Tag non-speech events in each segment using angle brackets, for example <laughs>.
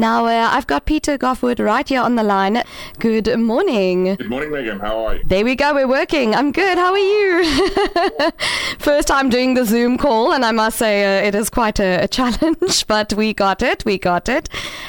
Now, uh, I've got Peter Goffe-Wood right here on the line. Good morning. Good morning, Megan. How are you? There we go. We're working. I'm good. How are you? <laughs> First time doing the Zoom call, and I must say uh, it is quite a, a, challenge, <laughs> but we got it. We got it.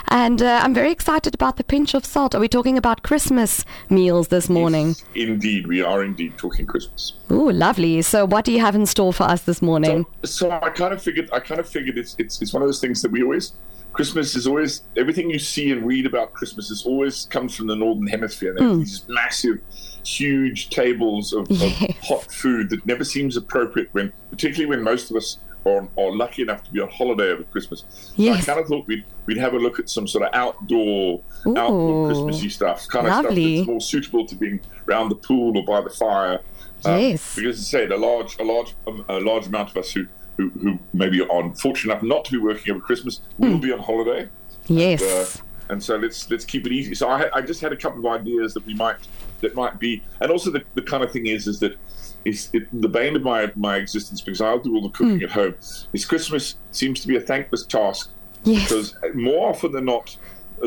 And uh, I'm very excited about the pinch of salt. Are we talking about Christmas meals this morning? Yes, indeed. We are indeed talking Christmas. Oh, lovely. So, what do you have in store for us this morning? So, so I kind of figured, I kind of figured it's, it's, it's one of those things that we always Christmas is always everything you see and read about Christmas is always comes from the northern hemisphere. Mm. These massive, huge tables of, <laughs> yes. of, hot food that never seems appropriate when, particularly when most of us are, are lucky enough to be on holiday over Christmas. Yes. So I kind of thought we'd we'd have a look at some sort of outdoor Ooh, outdoor Christmassy stuff, kind of stuff that's more suitable to being around the pool or by the fire. Um, yes. Because as I said, a large a large um, a large amount of us who who, who maybe are unfortunate enough not to be working over Christmas will mm. be on holiday. Yes. And, uh, and, so let's let's keep it easy. So I, I just had a couple of ideas that we might that might be, and also the, the kind of thing is is that is it, the bane of my my existence because I'll do all the cooking mm. at home. Is Christmas seems to be a thankless task. Yes. Because more often than not,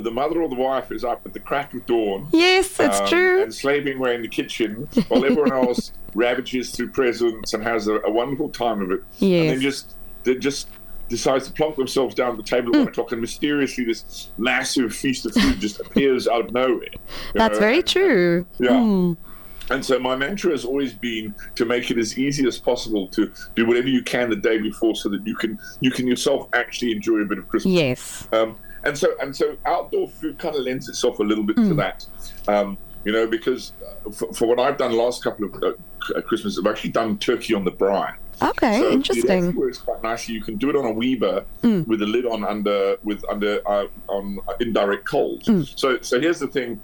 the mother or the wife is up at the crack of dawn. Yes, that's um, true. And slaving away in the kitchen while everyone <laughs> else ravages through presents and has a, a wonderful time of it. Yes. And then just they just decides to plonk themselves down at the table at mm. one o'clock, and mysteriously this massive feast of food just appears out of nowhere. <laughs> That's know? very true. Yeah. Mm. And so my mantra has always been to make it as easy as possible to do whatever you can the day before, so that you can you can yourself actually enjoy a bit of Christmas. Yes. Um, and so and so outdoor food kind of lends itself a little bit mm. to that. Um, you know, because uh, for, for, what I've done last couple of uh, Christmas, I've actually done turkey on the braai. Okay, so interesting. It works quite nicely. You can do it on a Weber mm. with a lid on under with under uh, on indirect cold. Mm. So so here's the thing.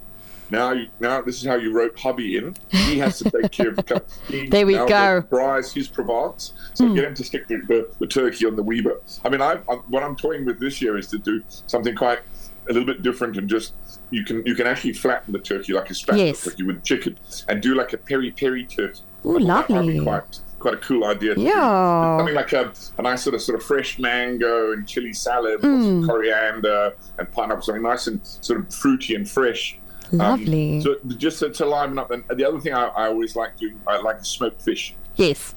Now, you, now this is how you rope hubby in. He has to take care of the. <laughs> He, there we go. Bryce his Provence. So mm. get him to stick the, the, the, turkey on the Weber. I mean, I, I, what I'm toying with this year is to do something quite a little bit different and just you can you can actually flatten the turkey like a spatula yes. turkey with chicken and do like a peri peri turkey. Ooh, lovely. quite quite a cool idea. Yeah. Something like a, a, nice sort of sort of fresh mango and chili salad, mm. coriander and pineapple, something nice and sort of fruity and fresh. Um, lovely. Um, so just to, to liven up, and the other thing I, I always like doing, I like smoked fish. Yes.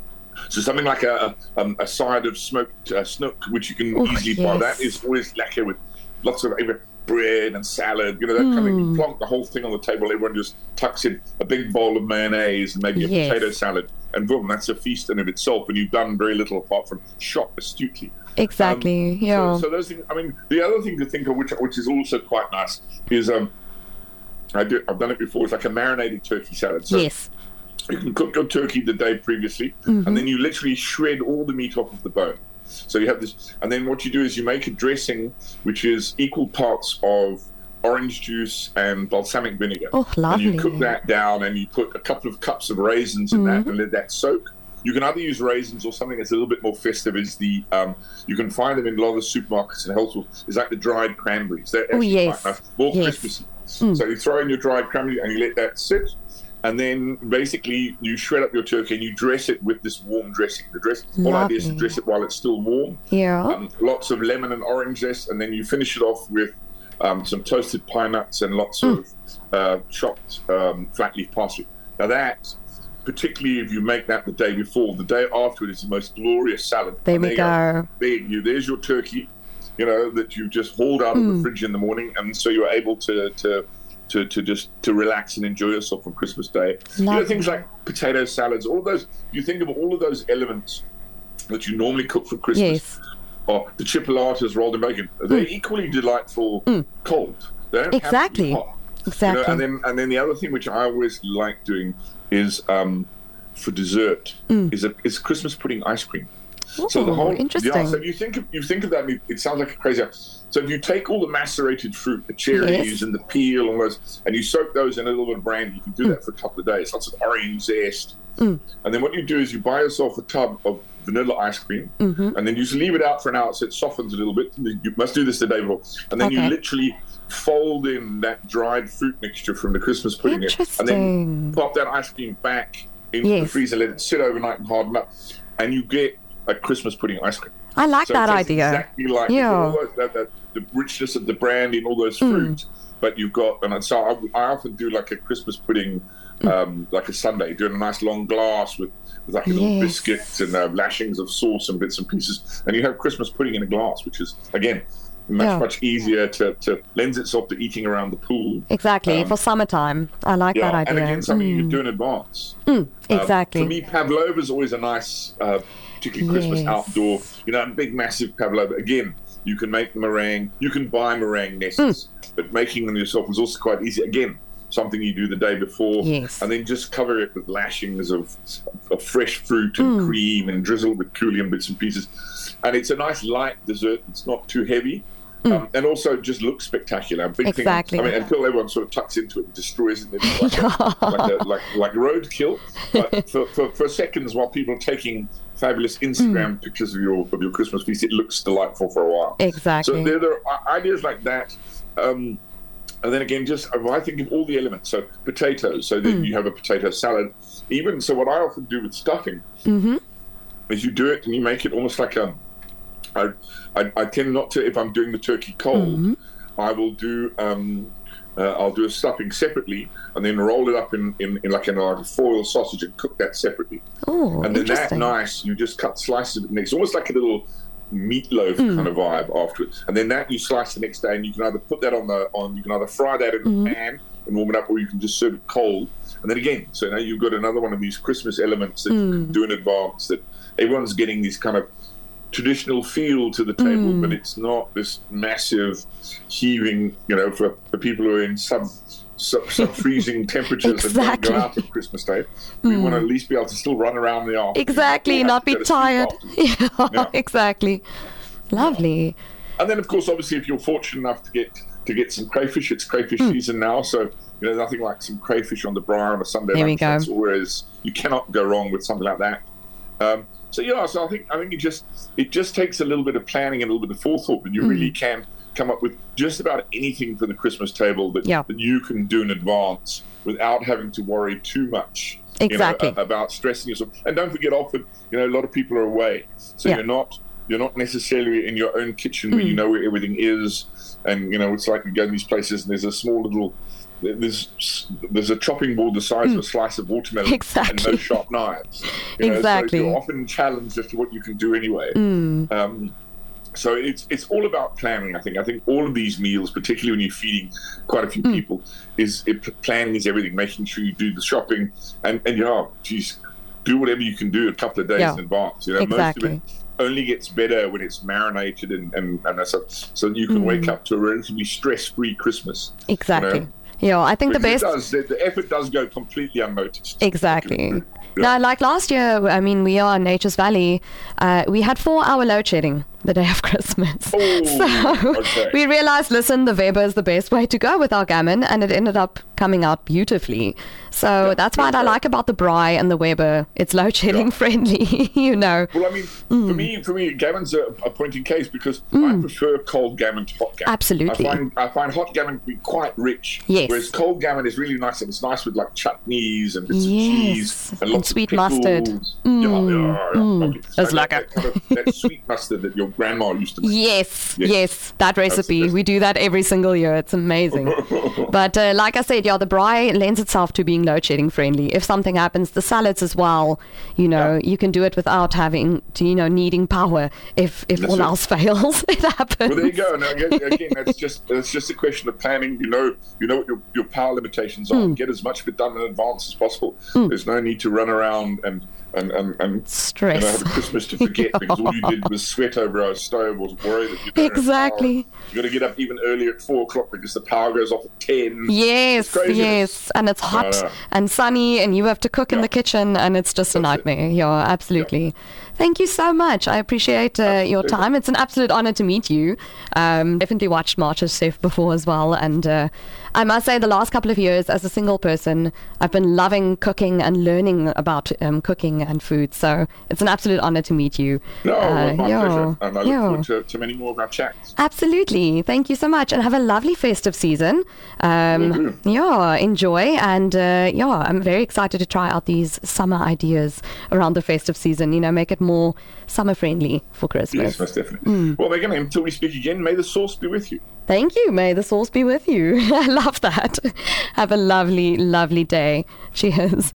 So something like a a, um, a side of smoked uh, snoek, which you can Ooh, easily yes. buy. That is always lacquer with lots of bread and salad, you know, that mm. kind of you plonk the whole thing on the table. Everyone just tucks in a big bowl of mayonnaise and maybe a yes. potato salad, and boom, that's a feast in of itself. And you've done very little apart from shop astutely. Exactly. Um, yeah. So, so, those things. I mean, the other thing to think of, which which is also quite nice, is um, I do I've done it before. It's like a marinated turkey salad. So yes. You can cook your turkey the day previously, mm-hmm. and then you literally shred all the meat off of the bone. So you have this, and then what you do is you make a dressing which is equal parts of orange juice and balsamic vinegar. Oh, lovely. And you cook that down and you put a couple of cups of raisins in mm-hmm. that and let that soak. You can either use raisins or something that's a little bit more festive. Is the um, you can find them in a lot of supermarkets and health. Is like the dried cranberries. They're oh, actually oh, yes. nice, more yes. Christmassy. Mm. So you throw in your dried cranberry and you let that sit and then basically you shred up your turkey and you dress it with this warm dressing. The dress, all idea is to dress it while it's still warm. Yeah. Um, lots of lemon and orange zest, and then you finish it off with um, some toasted pine nuts and lots mm. of uh, chopped um, flat leaf parsley. Now that, particularly if you make that the day before, the day after it is the most glorious salad. There we go. There you, there's your turkey. You know that you've just hauled out mm. of the hmm. fridge in the morning, and so you're able to to to, to just to relax and enjoy yourself on Christmas Day. You know things like potato salads, all those. You think of all of those elements that you normally cook for Christmas. Yes. Or the chipolatas rolled in bacon. They're mm. equally delightful mm. cold. They don't exactly. Hot, exactly. You know? And then and then the other thing which I always like doing is um, for dessert mm. is a, is Christmas pudding ice cream. Ooh, so the whole interesting. Yeah, so you think of, you think of that, it sounds like a crazy. So if you take all the macerated fruit, the cherries yes. and the peel and those, and you soak those in a little bit of brandy, you can do mm. that for a couple of days. Lots of orange zest. Mm. And then what you do is you buy yourself a tub of vanilla ice cream, mm-hmm. and then you just leave it out for an hour so it softens a little bit. You must do this the day before, and then okay. you literally fold in that dried fruit mixture from the Christmas pudding, and then pop that ice cream back into yes. the freezer, let it sit overnight and harden up, and you get a Christmas pudding ice cream. I like so that idea. Exactly like yeah. that, that, the richness of the brandy and all those fruit. But you've got, and so I, I often do like a Christmas pudding, um, like a Sunday, doing a nice long glass with, with like a little Yes. biscuit and uh, lashings of sauce and bits and pieces, and you have Christmas pudding in a glass, which is again much Yeah. much easier to, to lends itself to eating around the pool. Exactly Um, for summertime. I like Yeah, that and again, something you Mm, can do in advance. Um, exactly. for me, pavlova is always a nice, uh, particularly Christmas Yes. outdoor. You know, a big, massive pavlova. Again, you can make meringue. You can buy meringue nests, Mm. but making them yourself is also quite easy. Again, something you do the day before, Yes. and then just cover it with lashings of, of fresh fruit and Mm. cream, and drizzle with coulis bits and pieces. And it's a nice light dessert. It's not too heavy. Um, and also just looks spectacular. Mm. Exactly. thing. I mean, until everyone sort of tucks into it and destroys it, like, a, <laughs> like, a, like like roadkill. But for, for, for seconds, while people are taking fabulous Instagram Mm. pictures of your of your Christmas feast, it looks delightful for a while. Exactly. So there, there are ideas like that. Um, and then again, just I think of all the elements. So potatoes. So Mm. then you have a potato salad. Even so, what I often do with stuffing Mm-hmm. is you do it and you make it almost like a. I, I, I tend not to if I'm doing the turkey cold. Mm-hmm. I will do. Um, uh, I'll do a stuffing separately and then roll it up in, in, in like in like a foil sausage and cook that separately. oh, And then that nice, you just cut slices of it next. Almost like a little meatloaf Mm. kind of vibe afterwards. And then that you slice the next day, and you can either put that on the on. You can either fry that in Mm-hmm. the pan and warm it up, or you can just serve it cold. And then again, so now you've got another one of these Christmas elements that you Mm. can do in advance. That everyone's getting these kind of traditional feel to the table, Mm. but it's not this massive heaving. You know, for, for people who are in sub sub, sub freezing <laughs> temperatures and don't Mm. go out at Christmas Day. We want to at least be able to still run around the afternoon. Exactly, not be go to sleep tired. <laughs> Yeah, Yeah. exactly. Lovely. And then, of course, obviously, if you're fortunate enough to get to get some crayfish, it's crayfish Hmm. season now. So you know, nothing like some crayfish on the braai on a Sunday There we go. Always you cannot go wrong with something like that. Um, so yeah, so I think I think it just it just takes a little bit of planning and a little bit of forethought, but you Hmm. really can come up with just about anything for the Christmas table that, Yeah. that you can do in advance without having to worry too much. you know, about stressing yourself. And don't forget, often you know a lot of people are away, so Yeah. you're not you're not necessarily in your own kitchen where Mm. you know where everything is, and you know it's like you go to these places and there's a small little there's there's a chopping board the size of a slice of watermelon Mm. Exactly. and no sharp knives. You know, Exactly. So you're often challenged as to what you can do anyway. Mm. Um, so it's it's all about planning. I think. I think all of these meals, particularly when you're feeding quite a few Mm. people, is it, planning is everything. Making sure you do the shopping and and yeah, geez, do whatever you can do a couple of days Yeah. in advance. You know, Exactly. most of it only gets better when it's marinated and and, and a, so you can wake up to a relatively stress-free Christmas. Mm. Exactly. know? Yeah, I think the Because best. it does, the, the effort does go completely unnoticed. Exactly. <laughs> Yeah. No, like last year, I mean, we are in Nature's Valley. Uh, we had four hour load shedding the day of <laughs> Christmas. Oh, so okay. we realized, listen, the Weber is the best way to go with our gammon, and it ended up coming out beautifully. So Yeah, that's what yeah. I like about the Braai and the Weber. It's load shedding Yeah. <laughs> friendly, <laughs> you know. Well, I mean, Mm. for me, for me, gammon's a, a point case because mm. I prefer cold gammon to hot gammon. Absolutely. I find I find hot gammon to be quite rich. Yes. Whereas cold gammon is really nice and it's nice with like chutneys and bits Yes, of cheese and and sweet of mustard. pickles. Yeah, yeah, yeah, mm. lovely. Mm. It's And like that, a- that, kind of, that sweet mustard that your grandma used to make. Yes, Yes. yes, that recipe. We do that every single year. It's amazing. <laughs> but uh, like I said, yeah, the braai lends itself to being load shedding friendly. If something happens, the salads as well, you know, you can do it without having to, you know, needing power. If if That's all it. else <laughs> fails, <laughs> it happens. Well, there you go. Now, again, that's just that's just a question of planning. You know, you know what your, your power limitations are. Hmm. Get as much of it done in advance as possible. There's no need to run around and and and, and you know, Stress. have a Christmas to forget <laughs> because all you did was sweat over a stove or worry that you don't have Exactly. power. You got to get up even earlier at four o'clock because the power goes off at ten. Yes, yes, and it's hot Yeah. and sunny, and you have to cook in the kitchen, and it's just a That's it. nightmare. Yeah, absolutely. Thank you so much. I appreciate uh, your time. It's an absolute honor to meet you. Um, definitely watched MasterChef before as well, and uh, I must say, the last couple of years as a single person, I've been loving cooking and learning about um, cooking cooking and food. So it's an absolute honor to meet you. No, Uh, my yeah, pleasure. And I look yeah. forward to, to many more of our chats. Absolutely. Thank you so much. And have a lovely festive season. Um, yeah, enjoy. And uh, yeah, I'm very excited to try out these summer ideas around the festive season. You know, make it more summer friendly for Christmas. Yes, most definitely. Mm. Well, again, until we speak again, may the sauce be with you. Thank you. May the sauce be with you. <laughs> I love that. <laughs> Have a lovely, lovely day. Cheers.